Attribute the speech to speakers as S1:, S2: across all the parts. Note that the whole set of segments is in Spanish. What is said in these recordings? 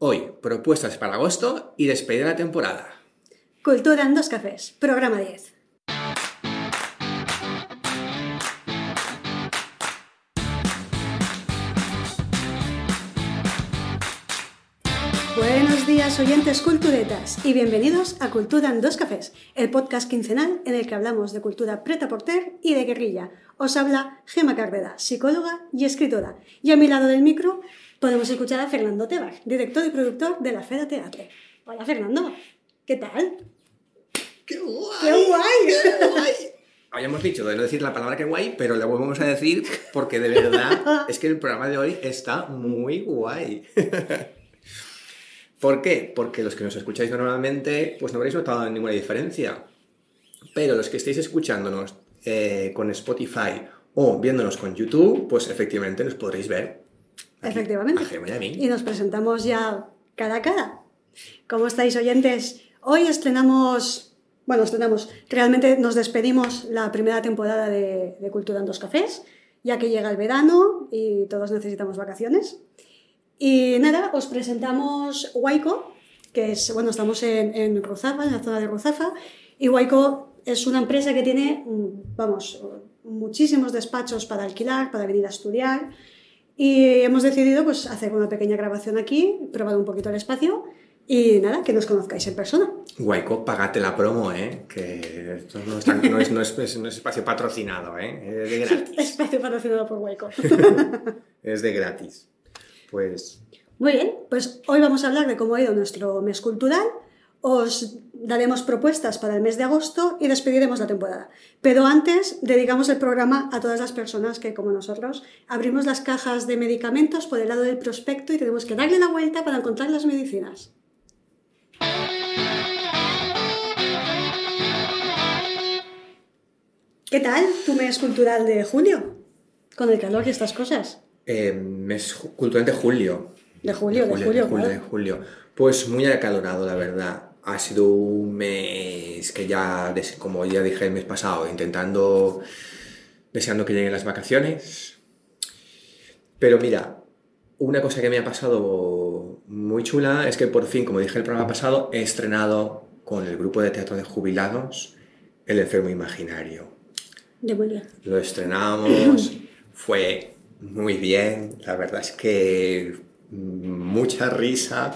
S1: Hoy, propuestas para agosto y despedida de la temporada.
S2: Cultura en dos cafés, programa 10. Buenos días oyentes culturetas y bienvenidos a Cultura en dos cafés, el podcast quincenal en el que hablamos de cultura preta porter y de guerrilla. Os habla Gema Carrera, psicóloga y escritora. Y a mi lado del micro podemos escuchar a Fernando Tebar, director y productor de la Feda Teatro. Hola Fernando, ¿qué tal?
S1: ¡Qué guay!
S2: ¡Qué guay!
S1: ¡Qué guay! Habíamos dicho de no decir la palabra que guay, pero la volvemos a decir porque de verdad es que el programa de hoy está muy guay. ¿Por qué? Porque los que nos escucháis normalmente, pues no habréis notado ninguna diferencia. Pero los que estéis escuchándonos eh, con Spotify o viéndonos con YouTube, pues efectivamente nos podréis ver. Aquí,
S2: Efectivamente.
S1: a Gemma y
S2: nos presentamos ya cara a cara. ¿Cómo estáis oyentes? Hoy estrenamos, bueno, estrenamos, realmente nos despedimos la primera temporada de, de Cultura en dos cafés, ya que llega el verano y todos necesitamos vacaciones. Y nada, os presentamos Waiko, que es, bueno, estamos en, en Ruzafa, en la zona de Ruzafa, y Waiko es una empresa que tiene, mm, vamos, muchísimos despachos para alquilar, para venir a estudiar, y hemos decidido pues, hacer una pequeña grabación aquí, probar un poquito el espacio, y nada, que nos conozcáis en persona.
S1: Guayco, pagate la promo, ¿eh? Que esto no es, tan- no es- no es- es- no es espacio patrocinado, ¿eh? Es de gratis.
S2: Espacio patrocinado por Waiko.
S1: Es de gratis. Pues
S2: Muy bien, pues hoy vamos a hablar de cómo ha ido nuestro mes cultural. Os daremos propuestas para el mes de agosto y despediremos la temporada. Pero antes, dedicamos el programa a todas las personas que, como nosotros, abrimos las cajas de medicamentos por el lado del prospecto y tenemos que darle la vuelta para encontrar las medicinas. ¿Qué tal tu mes cultural de julio? Con el calor y estas cosas.
S1: eh, mes cultural de julio.
S2: De julio, de julio,
S1: de
S2: claro.
S1: de julio. Pues muy acalorado, la verdad. Ha sido un mes que ya, como ya dije el mes pasado, intentando, deseando que lleguen las vacaciones. Pero mira, una cosa que me ha pasado muy chula es que por fin, como dije el programa pasado, he estrenado con el grupo de teatro de jubilados El enfermo imaginario.
S2: De bien.
S1: Lo estrenamos, fue muy bien, la verdad es que mucha risa.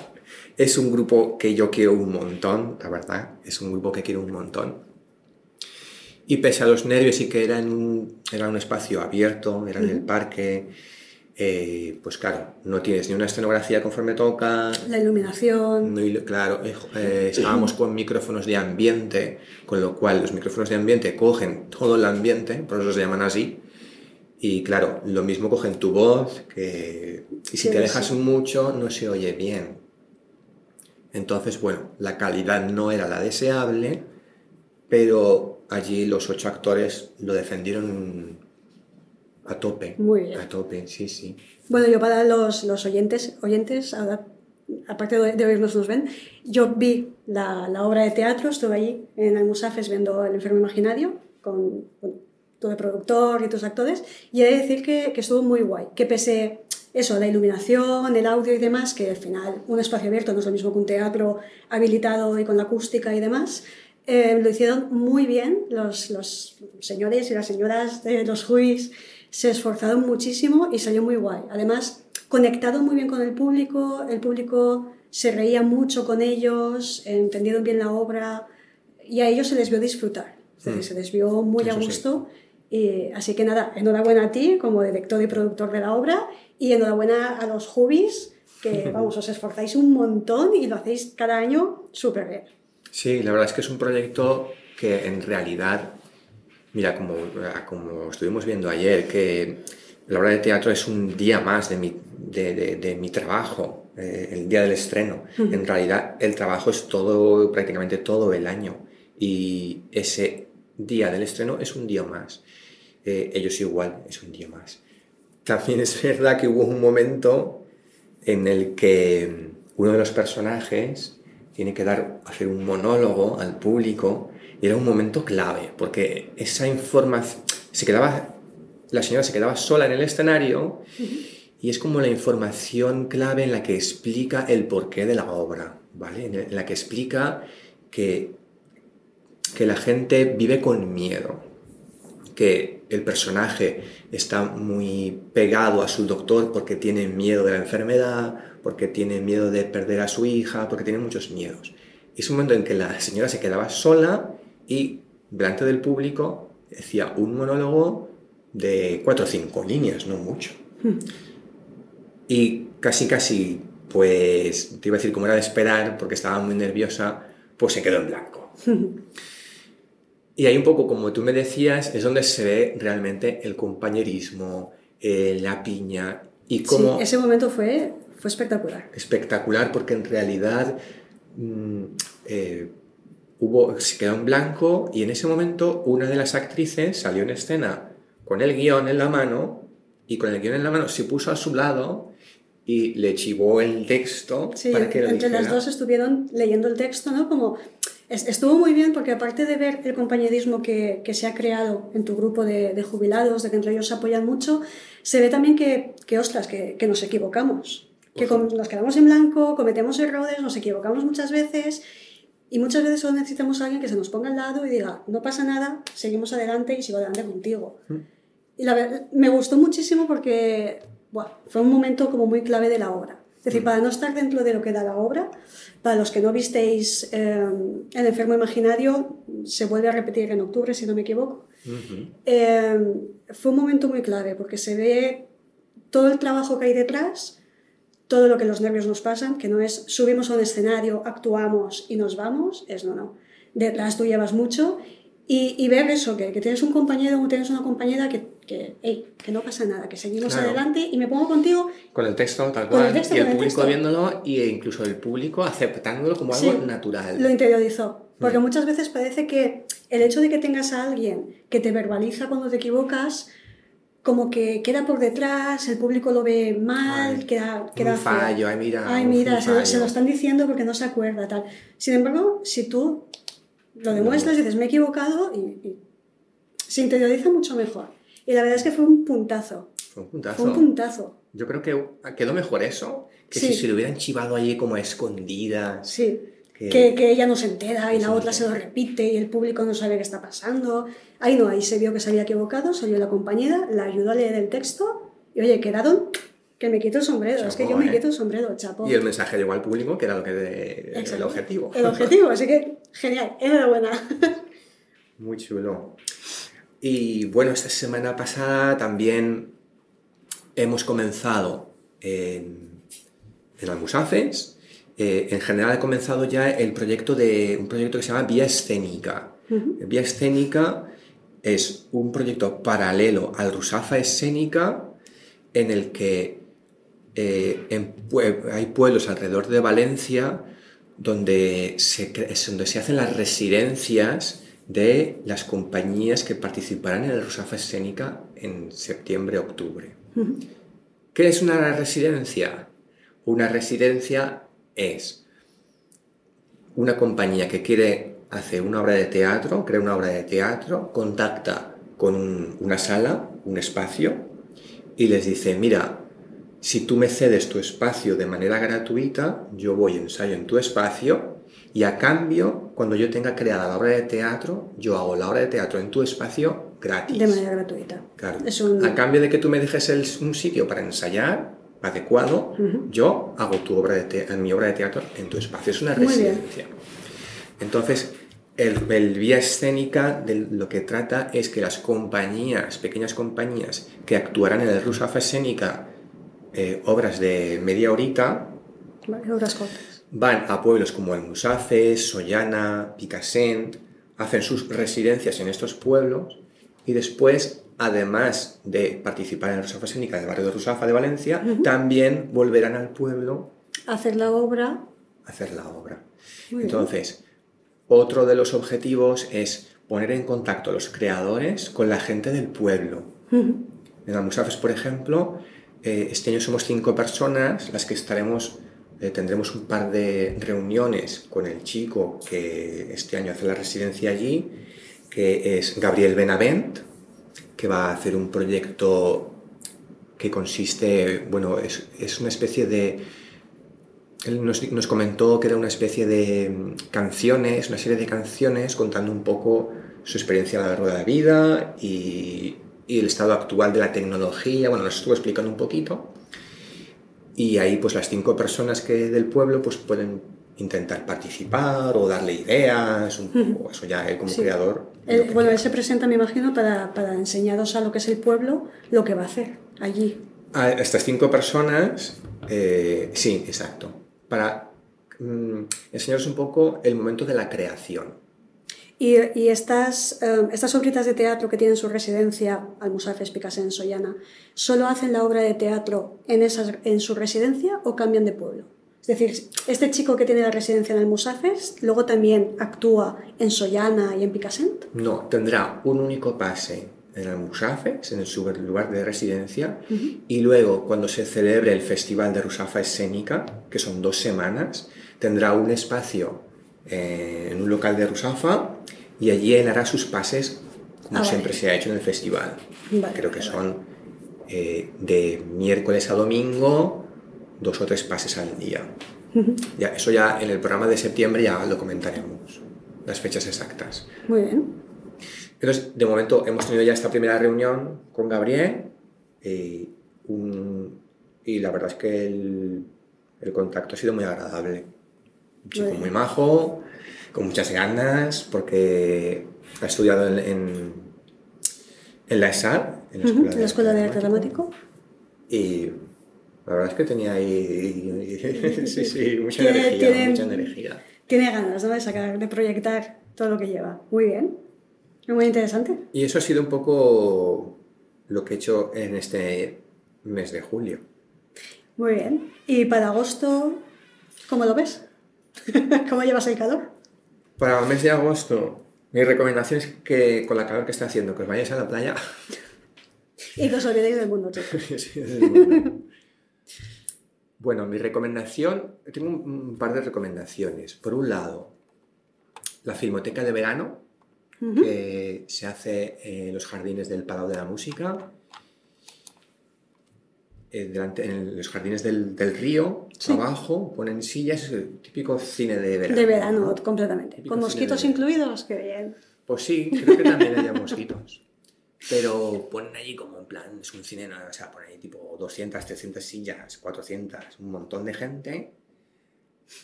S1: Es un grupo que yo quiero un montón, la verdad, es un grupo que quiero un montón. Y pese a los nervios y que era, en un, era un espacio abierto, era en el parque, eh, pues claro, no tienes ni una escenografía conforme toca,
S2: La iluminación.
S1: no, claro, eh, eh, estábamos con micrófonos de ambiente, con lo cual los micrófonos de ambiente cogen todo el ambiente, por eso se llaman así. Y claro, lo mismo cogen tu voz, que y si
S2: Sí,
S1: te alejas
S2: sí.
S1: mucho no se oye bien. Entonces, bueno, la calidad no era la deseable, pero allí los ocho actores lo defendieron a tope.
S2: Muy bien.
S1: A tope, sí, sí.
S2: Bueno, yo para los, los oyentes, oyentes ahora, aparte de, oírnos nos ven, yo vi la, la obra de teatro, estuve allí en Almusafes viendo El enfermo imaginario, con bueno, tú de productor y tus actores, y he de decir que, que estuvo muy guay, que pese eso, la iluminación, el audio y demás, que al final un espacio abierto no es lo mismo que un teatro habilitado y con la acústica y demás, eh, lo hicieron muy bien los, los señores y las señoras de los juiz se esforzaron muchísimo y salió muy guay. Además, conectado muy bien con el público, el público se reía mucho con ellos, entendieron bien la obra y a ellos se les vio disfrutar. Es decir,
S1: Mm.
S2: se les vio muy a
S1: sí.
S2: gusto. Y, así que nada, enhorabuena a ti como director y productor de la obra y enhorabuena a los Hubis que, vamos, os esforzáis un montón y lo hacéis cada año súper bien.
S1: Sí, la verdad es que es un proyecto que en realidad, mira, como, como estuvimos viendo ayer, que la obra de teatro es un día más de mi, de, de- de mi trabajo, eh, el día del estreno. En realidad el trabajo es todo, prácticamente todo el año y ese día del estreno es un día más. Eh, ellos igual, es un día más. También es verdad que hubo un momento en el que uno de los personajes tiene que dar, hacer un monólogo al público y era un momento clave, porque esa información se quedaba, la señora se quedaba sola en el escenario y es como la información clave en la que explica el porqué de la obra, ¿vale? En la que explica que, que la gente vive con miedo, que el personaje está muy pegado a su doctor porque tiene miedo de la enfermedad, porque tiene miedo de perder a su hija, porque tiene muchos miedos. Es un momento en que la señora se quedaba sola y delante del público decía un monólogo de cuatro o cinco líneas, no mucho. Y casi, casi, pues, te iba a decir como era de esperar, porque estaba muy nerviosa, pues se quedó en blanco. y ahí un poco, como tú me decías, es donde se ve realmente el compañerismo, eh, la piña y cómo...
S2: Sí, ese momento fue, fue espectacular.
S1: Espectacular, porque en realidad mm, eh, hubo, se quedó en blanco y en ese momento una de las actrices salió en escena con el guion en la mano y con el guion en la mano se puso a su lado y le chivó el texto
S2: para que lo entre las dos estuvieron leyendo el texto, ¿no? Como estuvo muy bien porque aparte de ver el compañerismo que, que se ha creado en tu grupo de, de, jubilados, de que entre ellos se apoyan mucho, se ve también que, que ostras, que, que nos equivocamos, que nos quedamos en blanco, cometemos errores, nos equivocamos muchas veces y muchas veces solo necesitamos a alguien que se nos ponga al lado y diga, no pasa nada, seguimos adelante y sigo adelante contigo. Mm. Y la verdad, me gustó muchísimo porque fue un momento como muy clave de la obra. Es decir, mm. para no estar dentro de lo que da la obra, para los que no visteis eh, El enfermo imaginario, se vuelve a repetir en octubre, si no me equivoco. Eh, fue un momento muy clave porque se ve todo el trabajo que hay detrás, todo lo que los nervios nos pasan, que no es subimos a un escenario, actuamos y nos vamos, es no, no. Detrás tú llevas mucho y, y ver eso, que, que, tienes un compañero o tienes una compañera que, que, que no pasa nada, que seguimos adelante y me pongo contigo.
S1: Con el texto, tal cual. y el, público viéndolo e incluso el público aceptándolo como algo natural.
S2: Lo interiorizó. Porque mm. muchas veces parece que el hecho de que tengas a alguien que te verbaliza cuando te equivocas, como que queda por detrás, el público lo ve mal, queda, queda
S1: un fallo, ay mira,
S2: ay mira, se, se, lo están diciendo porque no se acuerda, tal. Sin embargo, si tú lo demuestras, dices, me he equivocado y, se interioriza mucho mejor. Y la verdad es que fue un puntazo.
S1: Fue un puntazo.
S2: Fue un puntazo.
S1: Yo creo que quedó mejor eso que si se lo hubieran chivado allí como a escondidas.
S2: Sí. Que, que, ella no se entera y la otra se lo repite y el público no sabe qué está pasando. Ahí no, ahí se vio que se había equivocado, salió la compañera, la ayudó a leer el texto y oye, quedaron que me quito el sombrero, es que yo me ¿eh? quito el sombrero, chapo.
S1: Y el mensaje llegó al público, que era lo que de, el objetivo.
S2: El objetivo, así que genial, enhorabuena.
S1: Muy chulo. Y bueno, esta semana pasada también hemos comenzado en, en Almusafes. Eh, en general ha comenzado ya el proyecto de un proyecto que se llama Vía Escénica. Vía Escénica es un proyecto paralelo al Rusafa Escénica en el que eh, hay pueblos alrededor de Valencia donde se, donde se hacen las residencias de las compañías que participarán en el Rosafa Escénica en septiembre-octubre. ¿Qué es una residencia? Una residencia es una compañía que quiere hacer una obra de teatro, crea una obra de teatro, contacta con una sala, un espacio, y les dice, mira, si tú me cedes tu espacio de manera gratuita, yo voy ensayo en tu espacio y a cambio, cuando yo tenga creada la obra de teatro, yo hago la obra de teatro en tu espacio gratis.
S2: De manera gratuita.
S1: Claro. A cambio de que tú me dejes el, un sitio para ensayar adecuado, yo hago tu obra de mi obra de teatro en tu espacio. Es una residencia. Entonces, el, el, vía escénica de lo que trata es que las compañías, pequeñas compañías que actuarán en el Rusafa Escénica eh, obras de media horita.
S2: obras cortas.
S1: Van a pueblos como Almusafes, Sollana, Picassent, hacen sus residencias en estos pueblos y después, además de participar en la Rusafa Escénica del barrio de Rusafa de Valencia, también volverán al pueblo
S2: a hacer la obra.
S1: A hacer la obra. Entonces, otro de los objetivos es poner en contacto a los creadores con la gente del pueblo. En Almusafes, por ejemplo, eh, este año somos cinco personas las que estaremos, eh, tendremos un par de reuniones con el chico que este año hace la residencia allí, que es Gabriel Benavent, que va a hacer un proyecto que consiste, bueno, es, es una especie de... Él nos, nos, comentó que era una especie de mm, canciones, una serie de canciones contando un poco su experiencia a lo largo de la vida y, y el estado actual de la tecnología. Bueno, nos estuvo explicando un poquito. Y ahí pues las cinco personas que del pueblo pues pueden intentar participar o darle ideas, un poco, eso ya él como sí. creador.
S2: Él, bueno, él se presenta, me imagino, para, para, enseñaros a lo que es el pueblo, lo que va a hacer allí.
S1: A estas cinco personas, eh, sí, exacto, para mm, enseñaros un poco el momento de la creación.
S2: Y, y estas, um, estas obritas de teatro que tienen su residencia, Almusafes, Picasso, Sollana, ¿solo hacen la obra de teatro en, esas, en su residencia o cambian de pueblo? Es decir, este chico que tiene la residencia en Almusafes, luego también actúa en Sollana y en Picassent.
S1: No, tendrá un único pase en Almusafes, en su lugar de residencia, uh -huh. y luego cuando se celebre el Festival de Rusafa Escénica, que son dos semanas, tendrá un espacio eh, en un local de Rusafa y allí él hará sus pases como ah, siempre vale. se ha hecho en el festival.
S2: Vale,
S1: Creo que
S2: vale.
S1: son eh, de miércoles a domingo dos o tres pases al día.
S2: Uh -huh.
S1: ya, eso ya en el programa de septiembre ya lo comentaremos, las fechas exactas.
S2: Muy bien.
S1: Entonces, de momento hemos tenido ya esta primera reunión con Gabriel eh, un, y la verdad es que el, el, contacto ha sido muy agradable. Un chico muy, muy majo, con muchas ganas, porque ha estudiado en, en, en la ESAR,
S2: en la Escuela, uh -huh, de, la escuela de Arte Dramático.
S1: Y la verdad es que tenía ahí, sí, sí, mucha energía, tiene, mucha energía.
S2: Tiene ganas ¿no? de sacar, de proyectar todo lo que lleva. Muy bien. Muy interesante.
S1: Y eso ha sido un poco lo que he hecho en este mes de julio.
S2: Muy bien. ¿Y para agosto, cómo lo ves? ¿Cómo llevas el calor?
S1: Para el mes de agosto, mi recomendación es que con la calor que está haciendo, que os vayáis a la playa.
S2: Y que os olvidéis del mundo, chico.
S1: sí, del mundo. Bueno, mi recomendación, tengo un par de recomendaciones. Por un lado, la Filmoteca de Verano, uh -huh. que se hace en los jardines del Palau de la Música, eh, delante, en los jardines del, del río, sí. abajo, ponen sillas, es el típico cine de verano.
S2: De verano, ¿no? completamente. Típico ¿Con mosquitos incluidos? Qué bien.
S1: Pues sí, creo que también haya mosquitos. Pero ponen allí como en plan, es un cine, o sea, ponen ahí tipo 200, 300 sillas, 400, un montón de gente.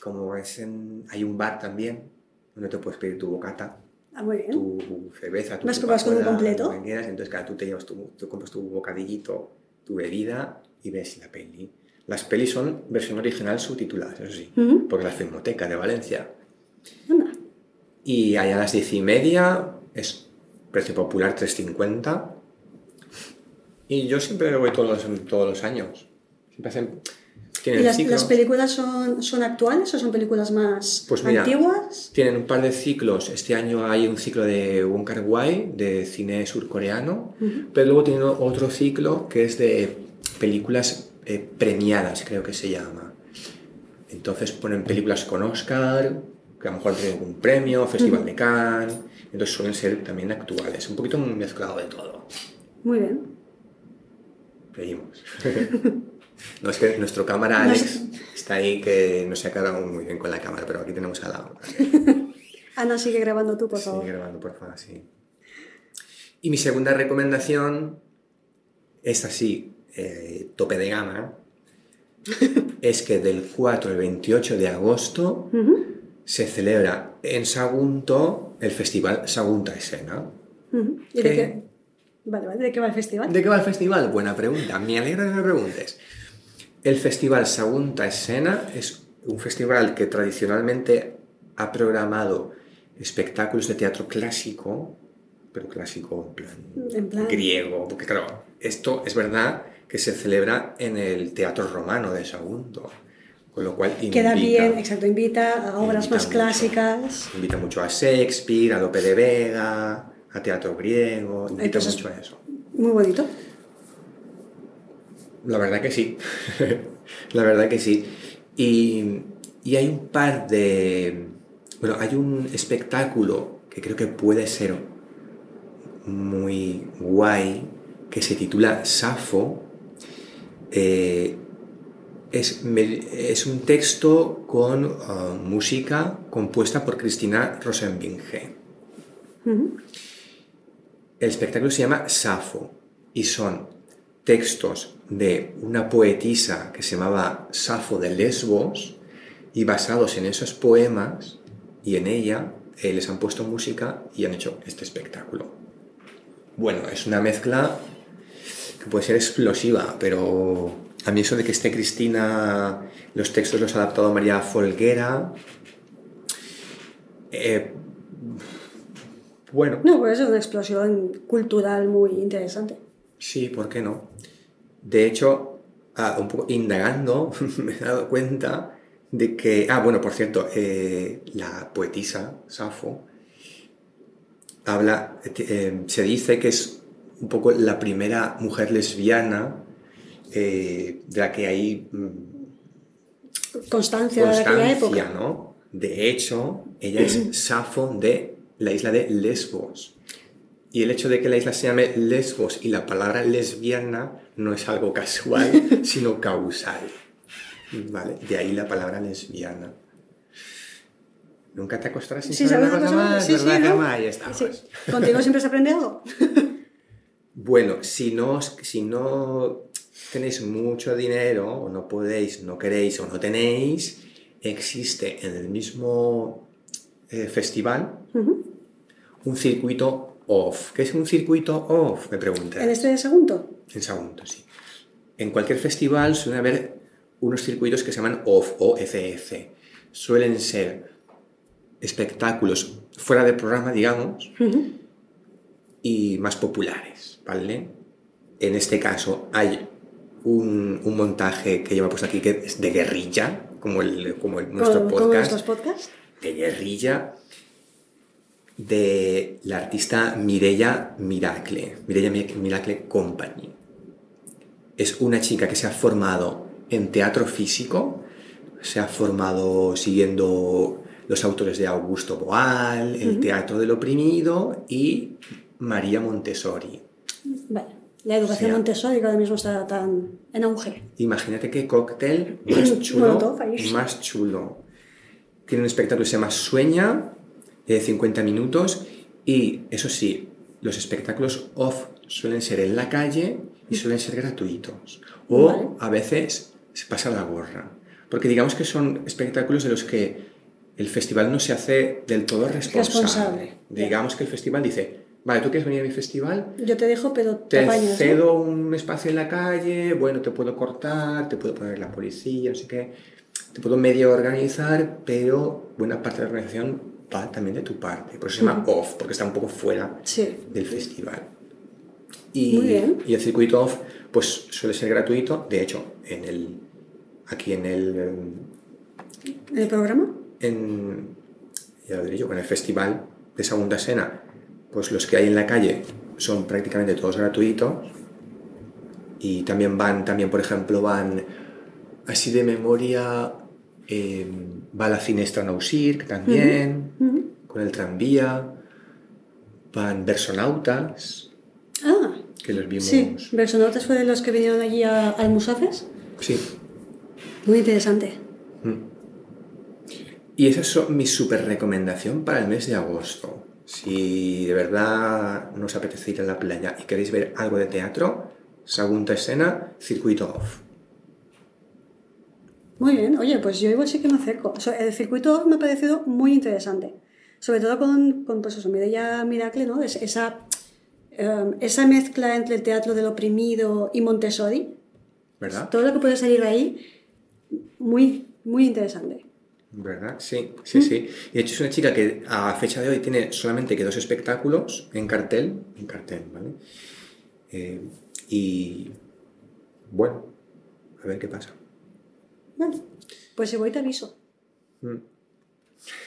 S1: Como es en, hay un bar también, donde te puedes pedir tu bocata,
S2: ah, muy bien.
S1: tu cerveza, tu
S2: Más vas con un completo.
S1: Entonces claro, tú te llevas tu, tú compras tu bocadillito, tu bebida y ves la peli. Las pelis son versión original subtituladas, eso sí, uh -huh. porque la Filmoteca de Valencia.
S2: Anda.
S1: Y allá a las diez y media es precio popular 3.50. Y yo siempre voy todos los, todos los años. Siempre hacen,
S2: ¿Y las, las, películas son, son actuales o son películas más
S1: pues mira,
S2: antiguas?
S1: Tienen un par de ciclos. Este año hay un ciclo de Wong Kar Wai, de cine surcoreano, uh -huh. pero luego tienen otro ciclo que es de películas eh, premiadas, creo que se llama. Entonces ponen películas con Oscar, que a lo mejor tienen un premio, Festival uh -huh. de Cannes, entonces suelen ser también actuales, un poquito mezclado de todo.
S2: Muy bien.
S1: Seguimos. no, es que nuestro cámara Alex no está ahí que no se ha quedado muy bien con la cámara, pero aquí tenemos a la
S2: Ana, sigue grabando tú, por favor.
S1: Sigue grabando, por favor, sí. Y mi segunda recomendación es así, eh, tope de gama, es que del 4 al 28 de agosto uh -huh. se celebra en Sagunto el festival Sagunta Escena.
S2: Uh -huh. ¿Y de qué? Vale, vale, ¿de qué va el festival?
S1: ¿De qué va el festival? Buena pregunta, me alegra que me preguntes. El festival Sagunta Escena es un festival que tradicionalmente ha programado espectáculos de teatro clásico, pero clásico en plan,
S2: en plan,
S1: griego, porque claro, esto es verdad que se celebra en el Teatro Romano de Sagunto, con lo cual invita,
S2: Queda bien, exacto, invita a obras
S1: invita
S2: más
S1: mucho,
S2: clásicas.
S1: Invita mucho a Shakespeare, a Lope de Vega, a teatro griego, invita
S2: Entonces,
S1: mucho a eso.
S2: Muy bonito.
S1: La verdad que sí, la verdad que sí. Y, y hay un par de... Bueno, hay un espectáculo que creo que puede ser muy guay, que se titula Safo, Eh, es, es, un texto con uh, música compuesta por Cristina Rosenbinge. El espectáculo se llama Safo y son textos de una poetisa que se llamaba Safo de Lesbos y basados en esos poemas y en ella eh, les han puesto música y han hecho este espectáculo. Bueno, es una mezcla que puede ser explosiva, pero a mí eso de que esté Cristina, los textos los ha adaptado María Folguera, eh, bueno.
S2: No, pues es una explosión cultural muy interesante.
S1: Sí, ¿por qué no? De hecho, ah, un poco indagando, me he dado cuenta de que, ah, bueno, por cierto, eh, la poetisa Safo habla, eh, se dice que es un poco la primera mujer lesbiana eh, de la que hay
S2: mm, constancia, de aquella época.
S1: ¿no? De hecho, ella es Safo de la isla de Lesbos. Y el hecho de que la isla se llame Lesbos y la palabra lesbiana no es algo casual, sino causal. ¿Vale? De ahí la palabra lesbiana. Nunca te acostarás sin
S2: sí,
S1: saber
S2: una cosa más, sí,
S1: Sí,
S2: ¿Contigo siempre se aprende algo?
S1: bueno, si no, si no tenéis mucho dinero, o no podéis, no queréis, o no tenéis, existe en el mismo eh, festival un circuito off. ¿Qué es un circuito off? Me preguntas.
S2: ¿En este de Sagunto?
S1: En Sagunto, sí. En cualquier festival suele haber unos circuitos que se llaman off o FF. Suelen ser espectáculos fuera de programa, digamos, y más populares, ¿vale? En este caso hay un, montaje que yo me he puesto aquí que es de guerrilla, como, el, como nuestro podcast.
S2: nuestros podcasts?
S1: De guerrilla de la artista Mireia Miracle, Mireia Miracle Company. Es una chica que se ha formado en teatro físico, se ha formado siguiendo los autores de Augusto Boal, el teatro del oprimido y María Montessori.
S2: Vale. La educación Montessori que ahora mismo está tan en auge.
S1: Imagínate qué cóctel más chulo. más chulo. Tiene un espectáculo que se llama Sueña, de 50 minutos y eso sí, los espectáculos off suelen ser en la calle y suelen ser gratuitos. O a veces se pasa la gorra. Porque digamos que son espectáculos de los que el festival no se hace del todo responsable. Digamos que el festival dice, vale, ¿tú quieres venir a mi festival?
S2: Yo te dejo, pero
S1: te, te cedo un espacio en la calle, bueno, te puedo cortar, te puedo poner la policía, no sé qué, te puedo medio organizar, pero buena parte de la organización va también de tu parte. Por eso se llama off, porque está un poco fuera del festival. Y,
S2: Muy bien.
S1: y el circuito off, pues suele ser gratuito. De hecho, en el, aquí en el...
S2: ¿En el programa?
S1: En, ya lo diré yo, en el festival de Segunda Escena, pues los que hay en la calle son prácticamente todos gratuitos. Y también van, también por ejemplo, van así de memoria eh, va la Cinestra Nausir también, con el tranvía, van Versonautas,
S2: ah,
S1: que los vimos.
S2: Sí, Versonautas fue de los que vinieron allí a, Almusafes.
S1: Sí.
S2: Muy interesante.
S1: Mm. Y esa es mi super recomendación para el mes de agosto. Si de verdad nos apetece ir a la playa y queréis ver algo de teatro, segunda escena, circuito off.
S2: Muy bien, oye, pues yo igual sí que me acerco. el circuito me ha parecido muy interesante. Sobre todo con, con pues eso, ya Miracle, ¿no? esa, em, esa mezcla entre el teatro del oprimido y Montessori.
S1: ¿Verdad?
S2: Todo lo que puede salir de ahí, muy, muy interesante.
S1: ¿Verdad? Sí, sí, sí. Y de hecho es una chica que a fecha de hoy tiene solamente que dos espectáculos en cartel, en cartel, ¿vale? Eh, y bueno, a ver qué pasa.
S2: Bueno, pues si voy te aviso.
S1: Mm.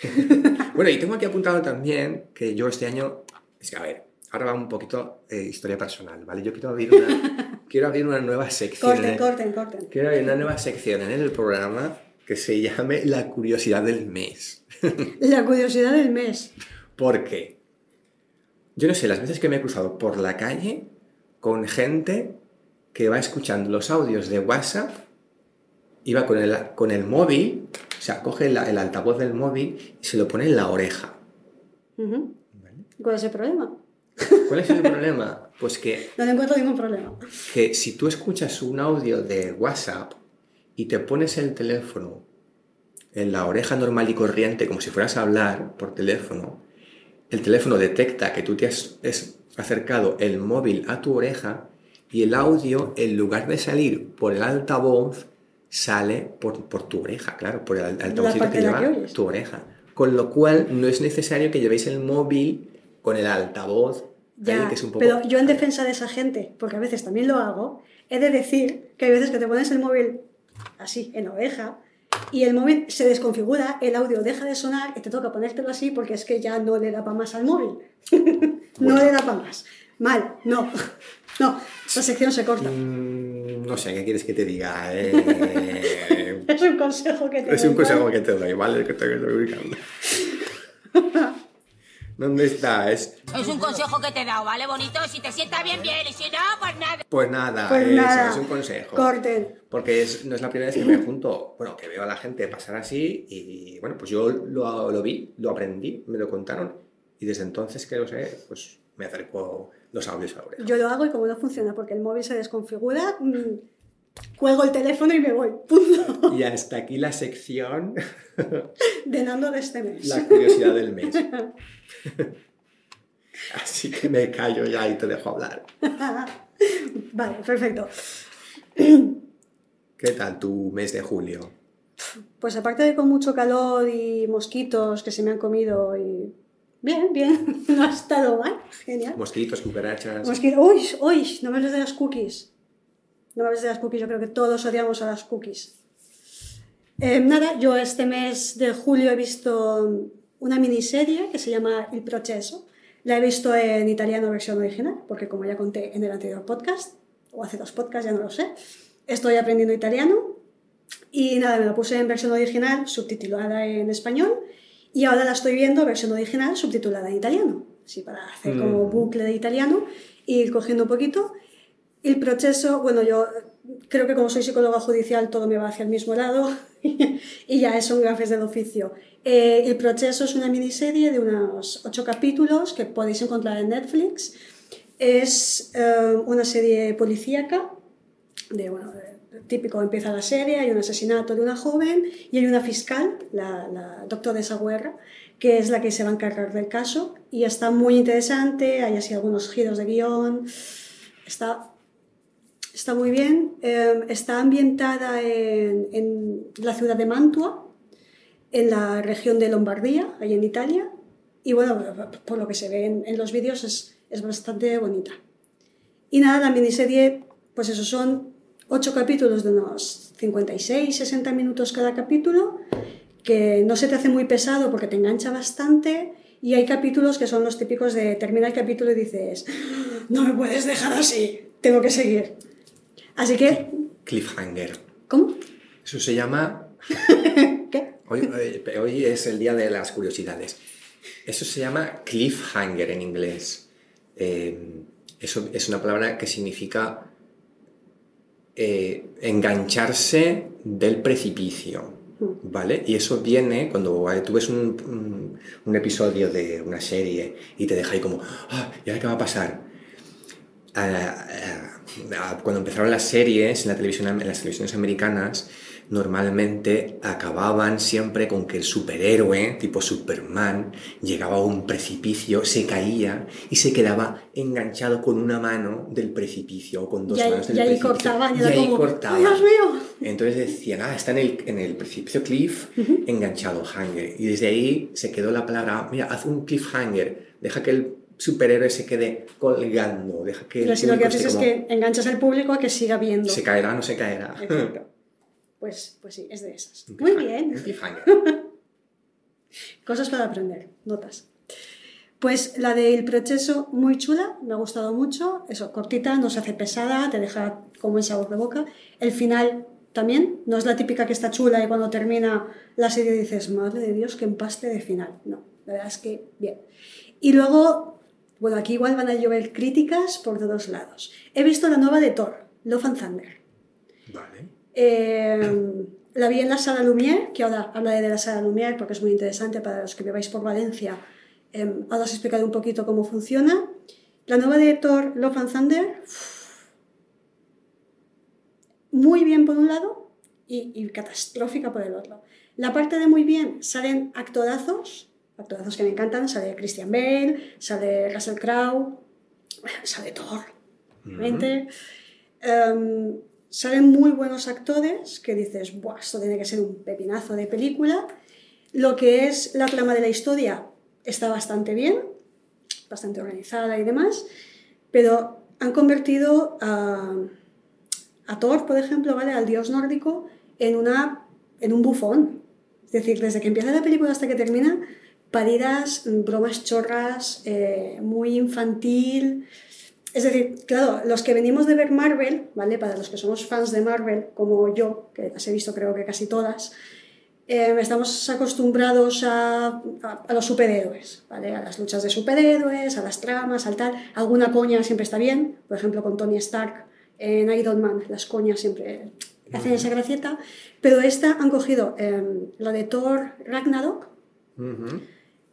S1: bueno, y tengo aquí apuntado también que yo este año, es que a ver, ahora va un poquito eh, historia personal, ¿vale? Yo quiero abrir una, quiero abrir una nueva sección.
S2: Corten, corten, corten.
S1: Quiero abrir una nueva sección en el programa que se llame La curiosidad del mes.
S2: La curiosidad del mes.
S1: ¿Por qué? Yo no sé, las veces que me he cruzado por la calle con gente que va escuchando los audios de WhatsApp va con el, con el móvil, o sea, coge el, el altavoz del móvil y se lo pone en la oreja.
S2: ¿Cuál es el problema?
S1: ¿Cuál es el problema? Pues que
S2: No le encuentro ningún problema.
S1: que si tú escuchas un audio de WhatsApp y te pones el teléfono en la oreja normal y corriente, como si fueras a hablar por teléfono, el teléfono detecta que tú te has, has acercado el móvil a tu oreja y el audio, en lugar de salir por el altavoz, sale por, por tu oreja, claro, por el al- altavocito
S2: parte
S1: que lleva
S2: que
S1: tu oreja. Con lo cual, no es necesario que llevéis el móvil con el altavoz, ahí,
S2: Ya,
S1: que es un poco...
S2: pero yo en defensa de esa gente, porque a veces también lo hago, he de decir que hay veces que te pones el móvil así, en la oreja, y el móvil se desconfigura, el audio deja de sonar y te toca ponértelo así porque es que ya no le da para más al móvil. no le da para más. Mal, no. No, esta sección se corta.
S1: Mm, no sé, ¿qué quieres que te diga? Eh,
S2: Es un consejo que te
S1: es un
S2: doy,
S1: consejo
S2: ¿vale?
S1: que te doy, ¿vale? Que te estoy ubicando. ¿Dónde está? Es,
S3: Es un consejo que te he dado, ¿vale, bonito? Si te sienta bien, bien, y si no, pues nada.
S1: pues nada,
S2: Pues
S1: eso,
S2: nada,
S1: es un consejo.
S2: corten.
S1: Porque es, no es la primera vez que me junto, bueno, que veo a la gente pasar así y, bueno, pues yo lo, lo vi, lo aprendí, me lo contaron y desde entonces que lo sé, pues me acerco los audios a la oreja.
S2: Yo lo hago y como no funciona porque el móvil se desconfigura, mm, cuelgo el teléfono y me voy. Punto.
S1: Y hasta aquí la sección,
S2: De Nando de este mes.
S1: la curiosidad del mes. Así que me callo ya y te dejo hablar.
S2: Vale, perfecto.
S1: ¿Qué tal tu mes de julio?
S2: Pues aparte de con mucho calor y mosquitos que se me han comido y... Bien, bien, no ha estado mal, genial.
S1: Mosquitos, cucarachas.
S2: Mosquito, uy, uy, no me hables de las cookies. No me hables de las cookies, yo creo que todos odiamos a las cookies. Eh, nada, yo este mes de julio he visto una miniserie que se llama El Proceso. La he visto en italiano versión original, porque como ya conté en el anterior podcast, o hace dos podcasts, ya no lo sé, estoy aprendiendo italiano y nada, me la puse en versión original, subtitulada en español, y ahora la estoy viendo versión original, subtitulada en italiano. Así para hacer como
S1: Mm.
S2: bucle de italiano y ir cogiendo un poquito. El proceso, bueno, yo creo que como soy psicóloga judicial todo me va hacia el mismo lado y ya son gafes del oficio. Eh, el proceso es una miniserie de unos ocho capítulos que podéis encontrar en Netflix. Es eh, una serie policíaca de, bueno, típico empieza la serie, hay un asesinato de una joven y hay una fiscal, la, la doctora Guerra, que es la que se va a encargar del caso y está muy interesante, hay así algunos giros de guion, está, está muy bien, Eh, está ambientada en, la ciudad de Mantua, en la región de Lombardía, ahí en Italia, y bueno, por lo que se ve en, en los vídeos es, es bastante bonita. Y nada, la miniserie, pues eso son ocho capítulos de unos 56, 60 minutos cada capítulo, que no se te hace muy pesado porque te engancha bastante. Y hay capítulos que son los típicos de termina el capítulo y dices, no me puedes dejar así, tengo que seguir. Así que,
S1: Cliffhanger.
S2: ¿cómo?
S1: Eso se llama...
S2: ¿Qué?
S1: Hoy, hoy- hoy es el día de las curiosidades. Eso se llama cliffhanger en inglés. Eh, eso es una palabra que significa eh, engancharse del precipicio. ¿Vale? Y eso viene cuando eh, tú ves un, un- un episodio de una serie y te deja ahí como, ah, ¿y ahora qué va a pasar? Ah, ah, cuando empezaron las series en, la televisión, en las televisiones americanas, normalmente acababan siempre con que el superhéroe, tipo Superman, llegaba a un precipicio, se caía y se quedaba enganchado con una mano del precipicio o con dos
S2: Y
S1: manos del
S2: y ahí
S1: precipicio.
S2: y
S1: y
S2: era
S1: ahí
S2: como,
S1: cortaban.
S2: ¡ay, Dios mío!
S1: Entonces decían, ah, está en el, en el precipicio cliff, enganchado, hanger. Y desde ahí se quedó la palabra, mira, haz un cliffhanger, deja que el superhéroe se quede colgando, deja que
S2: Pero
S1: el
S2: si lo que haces es
S1: como,
S2: que enganchas al público a que siga viendo.
S1: se caerá o no se caerá.
S2: Exacto. Pues, pues sí, es de esas. Muy bien. Cosas para aprender, notas. Pues la del proceso, muy chula, me ha gustado mucho. Eso, cortita, no se hace pesada, te deja como en sabor de boca. El final también, no es la típica que está chula y cuando termina la serie dices, madre de Dios, qué empaste de final. No, la verdad es que bien. Y luego, bueno, aquí igual van a llover críticas por todos lados. He visto la nueva de Thor, Love and Thunder.
S1: Vale.
S2: Eh, la vi en la sala Lumière, que ahora hablaré de la sala Lumière porque es muy interesante para los que viváis por Valencia. Eh, ahora os explicaré un poquito cómo funciona. La nueva de Thor, Love and Thunder, muy bien por un lado y, y catastrófica por el otro. La parte de muy bien salen actorazos, actorazos que me encantan, sale Christian Bale, sale Russell Crowe, sale Thor, obviamente. Em, salen muy buenos actores que dices, Buah, esto tiene que ser un pepinazo de película. Lo que es la trama de la historia está bastante bien, bastante organizada y demás, pero han convertido a, a Thor, por ejemplo, ¿vale? al dios nórdico, en, una, en un bufón. Es decir, desde que empieza la película hasta que termina, paridas, bromas chorras, eh, muy infantil. Es decir, claro, los que venimos de ver Marvel, ¿vale? Para los que somos fans de Marvel, como yo, que las he visto creo que casi todas, eh, estamos acostumbrados a, a, a, los superhéroes, ¿vale? A las luchas de superhéroes, a las tramas, al tal. Alguna coña siempre está bien, por ejemplo con Tony Stark en Iron Man, las coñas siempre hacen esa gracieta, pero esta han cogido eh, la de Thor Ragnarok, uh -huh.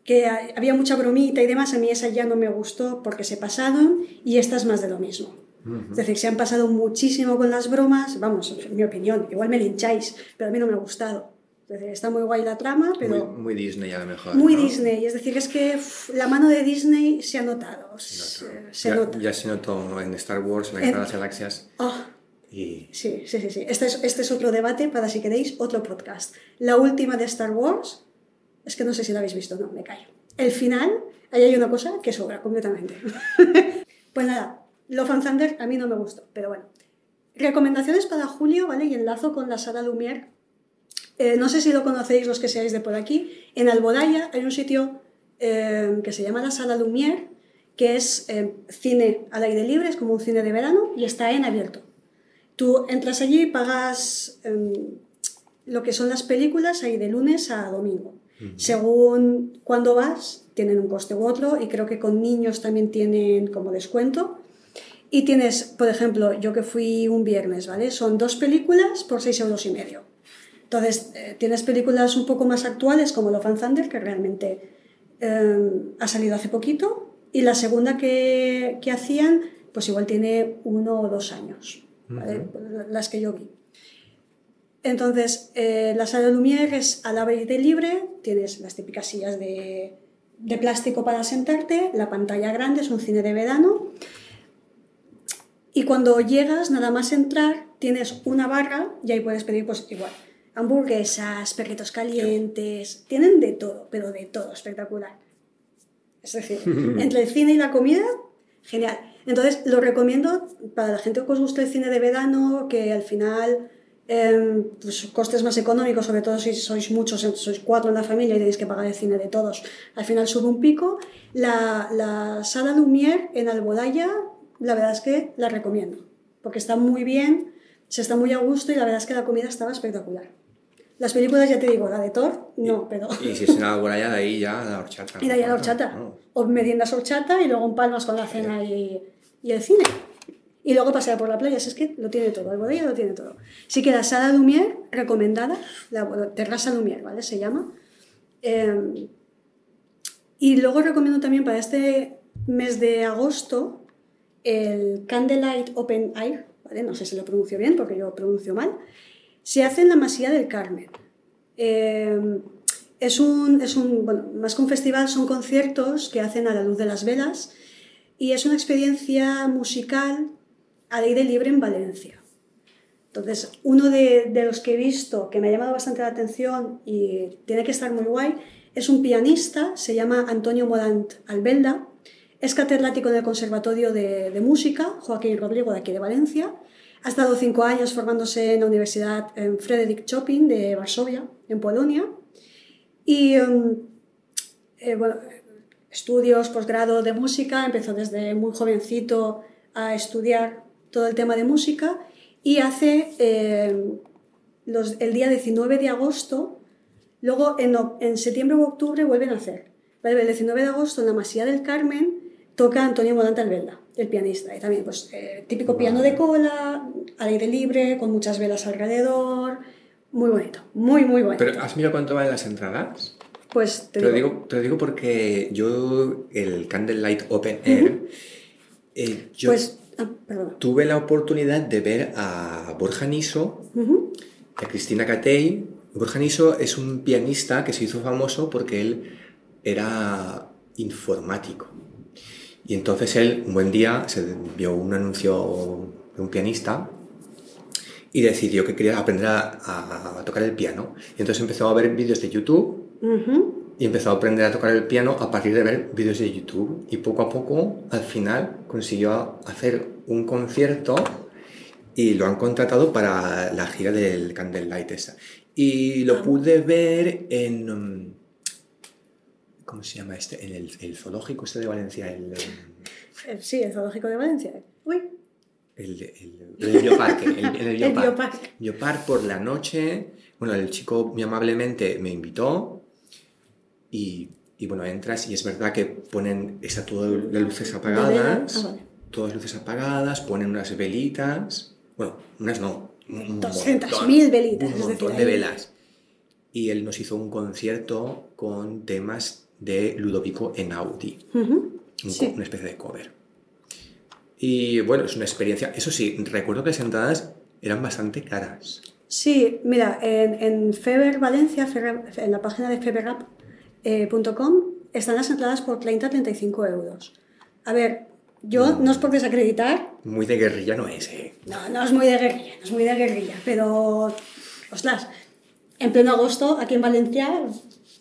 S2: Que había mucha bromita y demás, a mí esa ya no me gustó porque se pasaron y esta es más de lo mismo. Uh -huh. Es decir, se han pasado muchísimo con las bromas, vamos, en mi opinión, igual me lincháis, pero a mí no me ha gustado. Es decir, está muy guay la trama, pero...
S1: Muy, muy Disney a lo mejor.
S2: Muy
S1: ¿no?
S2: Disney, es decir, es que uf, la mano de Disney se ha notado. Se, se
S1: ya,
S2: nota.
S1: ya se notó en Star Wars, en la Guerra de las Galaxias.
S2: Oh,
S1: y...
S2: Sí, sí, sí. sí. Este, es, este es otro debate para, si queréis, otro podcast. La última de Star Wars, es que no sé si la habéis visto, no, me callo. El final, ahí hay una cosa que sobra completamente. pues nada, and Thunder a mí no me gustó, pero bueno. Recomendaciones para julio, ¿vale? Y enlazo con la sala Lumière. Eh, no sé si lo conocéis los que seáis de por aquí. En Alboraya hay un sitio eh, que se llama la sala Lumière, que es eh, cine al aire libre, es como un cine de verano y está en abierto. Tú entras allí y pagas lo que son las películas ahí de lunes a domingo. Uh -huh. Según cuando vas, tienen un coste u otro y creo que con niños también tienen como descuento. Y tienes, por ejemplo, yo que fui un viernes, ¿vale? Son dos películas por seis euros y medio. Entonces, eh, tienes películas un poco más actuales como Love and Thunder, que realmente eh, ha salido hace poquito, y la segunda que, que, hacían, pues igual tiene uno o dos años, ¿vale? uh -huh. las que yo vi. Entonces, eh, la sala Lumière es al aire libre, tienes las típicas sillas de, de plástico para sentarte, la pantalla grande, es un cine de verano, y cuando llegas, nada más entrar, tienes una barra y ahí puedes pedir, pues igual, hamburguesas, perritos calientes, tienen de todo, pero de todo, espectacular. Es decir, entre el cine y la comida, genial. Entonces, lo recomiendo para la gente que os guste el cine de verano, que al final, eh, pues costes más económicos, sobre todo si sois muchos, sois cuatro en la familia y tenéis que pagar el cine de todos, al final sube un pico. La, la sala Lumière en Alboraya, la verdad es que la recomiendo, porque está muy bien, se está muy a gusto y la verdad es que la comida estaba espectacular. Las películas, ya te digo, la de Thor, no, pero...
S1: Y si es en Alboraya, de ahí ya la horchata.
S2: Y de ahí a la horchata. No. O meriendas horchata y luego un palmas con la cena y, y, el cine. Y luego pasear por la playa, si es que lo tiene todo, Alboraya lo tiene todo. Sí que la sala Lumière, recomendada, la terraza Lumière, ¿vale? Se llama. Eh, y luego recomiendo también para este mes de agosto el Candlelight Open Air, ¿vale? No sé si lo pronuncio bien porque yo pronuncio mal se hace en la Masía del Carmen. Eh, es un, es un, bueno, más que un festival, son conciertos que hacen a la luz de las velas y es una experiencia musical al aire libre en Valencia. Entonces, uno de, de, los que he visto que me ha llamado bastante la atención y tiene que estar muy guay es un pianista, se llama Antonio Morant Albelda, es catedrático en el Conservatorio de, de Música Joaquín Rodrigo de aquí de Valencia ha estado cinco años formándose en la Universidad en Frederick Chopin de Varsovia, en Polonia. Y um, eh, bueno, estudios, posgrado de música, empezó desde muy jovencito a estudiar todo el tema de música y hace eh, los, el día 19 de agosto, luego en, en septiembre u octubre vuelven a hacer. El 19 de agosto en la Masía del Carmen toca Antonio Morante Albelda, el pianista. Y también, pues, eh, típico piano de cola, al aire libre, con muchas velas alrededor. Muy bonito, muy, muy bonito.
S1: Pero ¿has mirado cuánto valen las entradas?
S2: pues
S1: Te lo, digo, te lo digo porque yo, el Candlelight Open Air, eh, yo
S2: Pues, ah,
S1: tuve la oportunidad de ver a Borja Niso,
S2: Ujú.
S1: a Cristina Catey. Borja Niso es un pianista que se hizo famoso porque él era informático. Y entonces él, un buen día, se vio un anuncio de un pianista y decidió que quería aprender a, a tocar el piano. Y entonces empezó a ver vídeos de YouTube. Y empezó a aprender a tocar el piano a partir de ver vídeos de YouTube. Y poco a poco, al final, consiguió hacer un concierto y lo han contratado para la gira del Candlelight esa. Y lo
S2: Ah.
S1: pude ver en... um, ¿Cómo se llama este? En el, el zoológico este de Valencia, el... um,
S2: Eh, Sí, el Zoológico de Valencia. Uy,
S1: El, el, el bioparque, el, bioparque.
S2: Bioparque
S1: por la noche. Bueno, el chico muy amablemente me invitó y, y bueno, entras y es verdad que ponen, está todas las luces apagadas,
S2: Ah, vale.
S1: todas las luces apagadas, ponen unas velitas, bueno, unas no, un
S2: 200.000
S1: montón,
S2: velitas,
S1: un
S2: decir,
S1: montón de velas. Y él nos hizo un concierto con temas de Ludovico Einaudi
S2: Ujú.
S1: un
S2: Sí.
S1: una especie de cover. Y bueno, es una experiencia. Eso sí, recuerdo que las entradas eran bastante caras.
S2: Sí, mira, en, en Feber Valencia, Feber- en la página de feberrap.com, están las entradas por 30-35 euros. A ver, yo no es por desacreditar,
S1: Muy de guerrilla no es, ¿eh?
S2: no, no es muy de guerrilla, no es muy de guerrilla, pero, ostras, en pleno agosto, aquí en Valencia,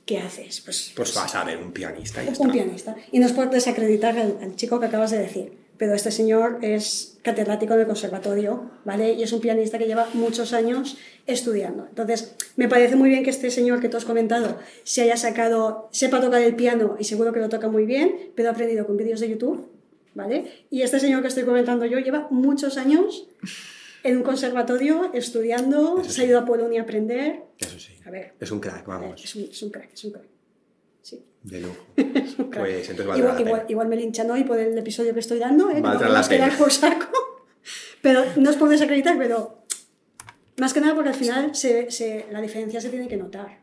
S2: ¿qué haces? Pues,
S1: Pues vas a ver un pianista y
S2: un
S1: está.
S2: pianista. Y no es por desacreditar al, al chico que acabas de decir, pero este señor es catedrático en el conservatorio, ¿vale? Y es un pianista que lleva muchos años estudiando. Entonces, me parece muy bien que este señor que tú has comentado se haya sacado, sepa tocar el piano y seguro que lo toca muy bien, pero ha aprendido con vídeos de YouTube, ¿vale? Y este señor que estoy comentando yo lleva muchos años en un conservatorio estudiando, se ha ido a Polonia a aprender.
S1: Eso sí.
S2: A ver,
S1: Es un crack, vamos.
S2: es un, es un crack, es un crack.
S1: De lujo. Pues entonces valdrá
S2: igual,
S1: la
S2: igual,
S1: pena.
S2: igual me linchan hoy por el episodio que estoy dando, ¿eh? no
S1: Valdrá
S2: podemos
S1: la pena.
S2: por saco. Pero no es por desacreditar, pero más que nada porque al final se, se- la diferencia se tiene que notar.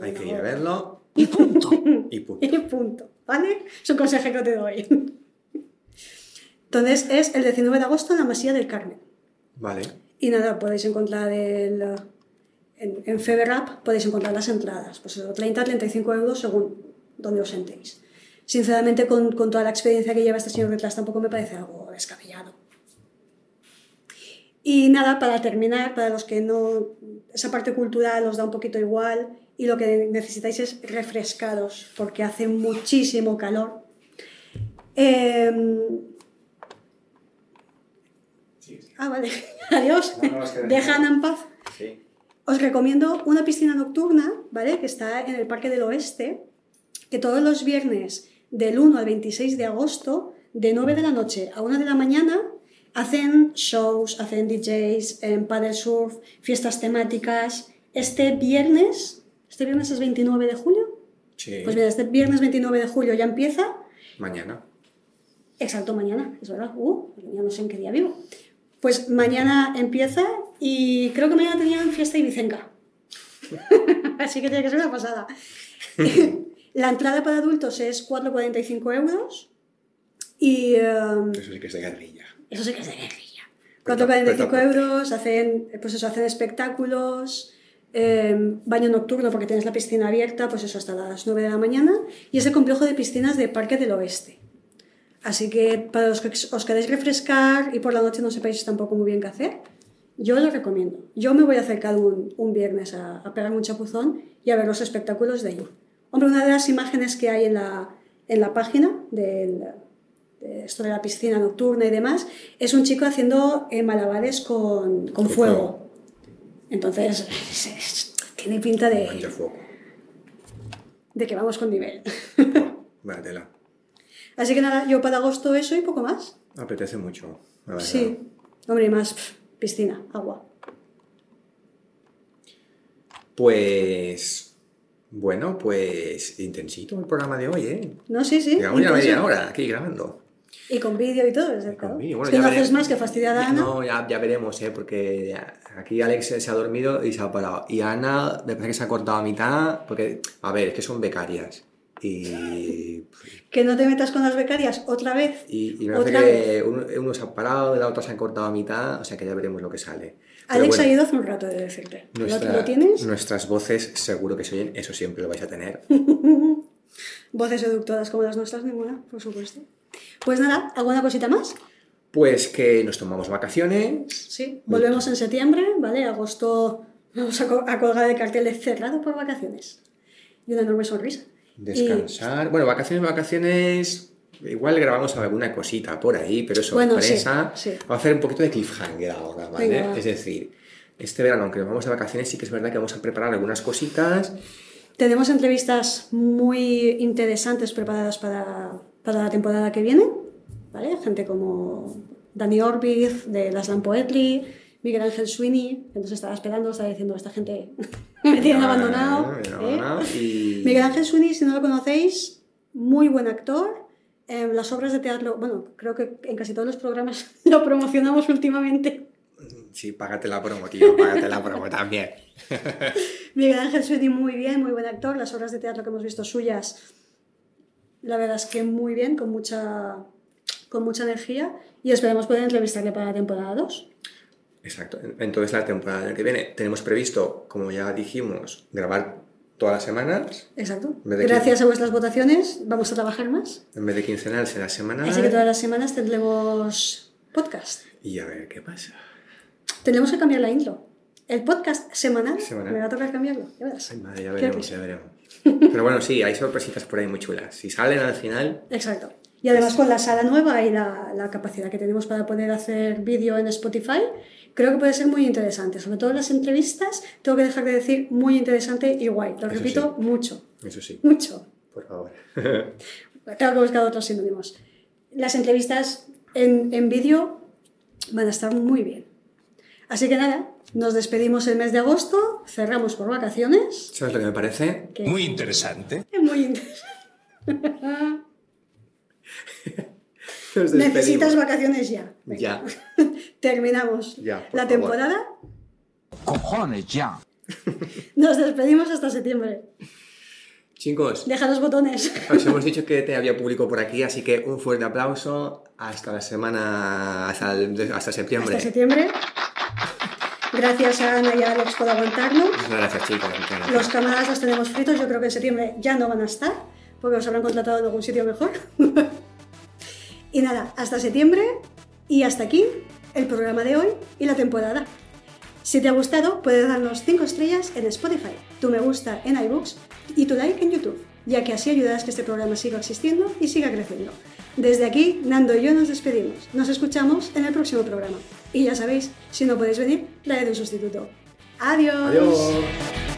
S1: Hay que
S2: No,
S1: ir a verlo
S3: Y punto.
S1: y punto.
S2: Y punto. ¿Vale? Es un consejo que te doy. Entonces es el 19 de agosto en la Masía del Carmen.
S1: Vale.
S2: Y nada, podéis encontrar el, en, en Feberrap, podéis encontrar las entradas, pues eso, 30 35 euros según donde os sentéis. Sinceramente, con, con toda la experiencia que lleva este señor detrás, tampoco me parece algo descabellado. Y nada, para terminar, para los que no, esa parte cultural os da un poquito igual y lo que necesitáis es refrescaros, porque hace muchísimo calor. Em, Ah, vale. Adiós.
S1: No, no,
S2: Dejan en paz.
S1: Sí.
S2: Os recomiendo una piscina nocturna, ¿vale? Que está en el Parque del Oeste, que todos los viernes del 1 al 26 de agosto, de 9 de la noche a 1 de la mañana, hacen shows, hacen DJs, en paddle surf, fiestas temáticas. Este viernes, ¿este viernes es 29 de julio?
S1: Sí.
S2: Pues mira, este viernes 29 de julio ya empieza
S1: Mañana.
S2: Exacto, mañana, es verdad. Uh, ya no sé en qué día vivo. Pues mañana empieza y creo que mañana tenían fiesta ibicenca. Así que tiene que ser una pasada. La entrada para adultos es 4,45 euros y em,
S1: Eso sí que es de guerrilla.
S2: eso sí que es de guerrilla.
S1: Pero
S2: 4,45
S1: tampoco-
S2: euros, hacen, pues eso, hacen espectáculos, em, baño nocturno porque tienes la piscina abierta, pues eso, hasta las 9 de la mañana, y es el complejo de piscinas de Parque del Oeste. Así que para los que os queréis refrescar y por la noche no sepáis tampoco muy bien qué hacer, yo lo recomiendo. Yo me voy a acercar un, un viernes a, a pegarme un chapuzón y a ver los espectáculos de allí. Hombre, una de las imágenes que hay en la, en la página del, de esto de la piscina nocturna y demás, es un chico haciendo eh, malabares con, con
S1: Con
S2: fuego.
S1: fuego.
S2: Entonces, es- es- tiene pinta de,
S1: fuego.
S2: de que vamos con nivel.
S1: Vaya tela.
S2: Así que nada, yo para agosto eso y poco más.
S1: Apetece mucho. la verdad.
S2: Sí, hombre, y más piscina, agua.
S1: Pues Bueno, pues intensito el programa de hoy, ¿eh?
S2: No, sí, sí.
S1: Llevamos ya media hora aquí grabando.
S2: Y con vídeo y todo,
S1: vídeo, bueno,
S2: es que no haces más que fastidiar a Ana.
S1: No, ya, ya veremos, ¿eh? Porque aquí Alex se ha dormido y se ha parado. Y Ana, me parece que se ha cortado a mitad, porque, a ver, es que son becarias. Y,
S2: Que no te metas con las becarias otra vez.
S1: y, y me parece que uno, uno se ha parado, la otra se ha cortado a mitad, o sea que ya veremos lo que sale.
S2: Alex
S1: bueno,
S2: ha ido hace un rato de decirte. ¿Lo-
S1: nuestra-
S2: ¿Lo tienes?
S1: Nuestras voces seguro que se oyen, eso siempre lo vais a tener.
S2: Voces seductoras como las nuestras, ninguna, por supuesto. Pues nada, ¿alguna cosita más?
S1: Pues que nos tomamos vacaciones.
S2: Sí, volvemos en septiembre, ¿vale? Agosto vamos a, co- a colgar el cartel de cerrado por vacaciones. Y una enorme sonrisa.
S1: Descansar. Bueno, vacaciones, vacaciones. Igual grabamos alguna cosita por ahí, pero
S2: Bueno,
S1: sorpresa.
S2: sí, sí.
S1: Vamos a hacer un poquito de cliffhanger ahora, ¿vale?
S2: Venga,
S1: es decir, este verano, aunque nos vamos de vacaciones, sí que es verdad que vamos a preparar algunas cositas.
S2: Tenemos entrevistas muy interesantes preparadas para, para la temporada que viene, ¿vale? Gente como Dani Orbiz, de Laslan Poetry, Miguel Ángel Sweeney, que nos estaba esperando, estaba diciendo, esta gente me tienen abandonado. ¿eh?
S1: y-
S2: Miguel Ángel Sweeney, si no lo conocéis, muy buen actor. En las obras de teatro, bueno, creo que en casi todos los programas lo promocionamos últimamente.
S1: Sí, págate la promo, tío, págate la promo también.
S2: Miguel Ángel Sweeney, muy bien, muy buen actor. Las obras de teatro que hemos visto suyas, la verdad es que muy bien, con mucha, con mucha energía. Y esperemos poder entrevistarle para la temporada 2.
S1: Exacto. Entonces, la temporada que viene tenemos previsto, como ya dijimos, grabar todas las semanas.
S2: Exacto. Gracias a vuestras votaciones vamos a trabajar más.
S1: En vez de quincenal será semanal.
S2: Así que todas las semanas tendremos podcast.
S1: Y a ver qué pasa.
S2: Tenemos que cambiar la intro. El podcast semanal,
S1: Semanal.
S2: me va a tocar cambiarlo. Ya verás.
S1: Ay, madre, ya veremos, ya veremos. Pero bueno, sí, hay sorpresitas por ahí muy chulas. Si salen al final,
S2: Exacto. Y además con la sala nueva y la, la capacidad que tenemos para poder hacer vídeo en Spotify, creo que puede ser muy interesante. Sobre todo las entrevistas, tengo que dejar de decir muy interesante y guay. Lo
S1: Eso
S2: repito
S1: sí.
S2: mucho,
S1: eso sí,
S2: mucho.
S1: por favor.
S2: Tengo que buscar otros sinónimos. Las entrevistas en, en vídeo van a estar muy bien. Así que nada, nos despedimos el mes de agosto, cerramos por vacaciones.
S1: ¿Sabes lo que me parece?
S4: Muy interesante.
S2: es muy interesante. Necesitas vacaciones ya. Venga.
S1: Ya.
S2: Terminamos
S1: Ya,
S2: la
S1: favor.
S2: temporada.
S4: Cojones ya.
S2: Nos despedimos hasta septiembre.
S1: Chicos,
S2: Deja los botones.
S1: os hemos dicho que te había público por aquí, así que un fuerte aplauso. Hasta la semana, hasta, el- hasta septiembre.
S2: Hasta septiembre. Gracias a Ana y a Alex por aguantarnos.
S1: Muchas gracias, chicos. muchas gracias.
S2: Los camaradas los tenemos fritos. Yo creo que en septiembre ya no van a estar, porque los habrán contratado en algún sitio mejor. y nada, hasta septiembre. Y hasta aquí el programa de hoy y la temporada. Si te ha gustado, puedes darnos 5 estrellas en Spotify, tu me gusta en iBooks y tu like en YouTube, ya que así ayudarás que este programa siga existiendo y siga creciendo. Desde aquí, Nando y yo nos despedimos. Nos escuchamos en el próximo programa. Y ya sabéis, si no podéis venir, traed un sustituto. Adiós.
S1: Adiós.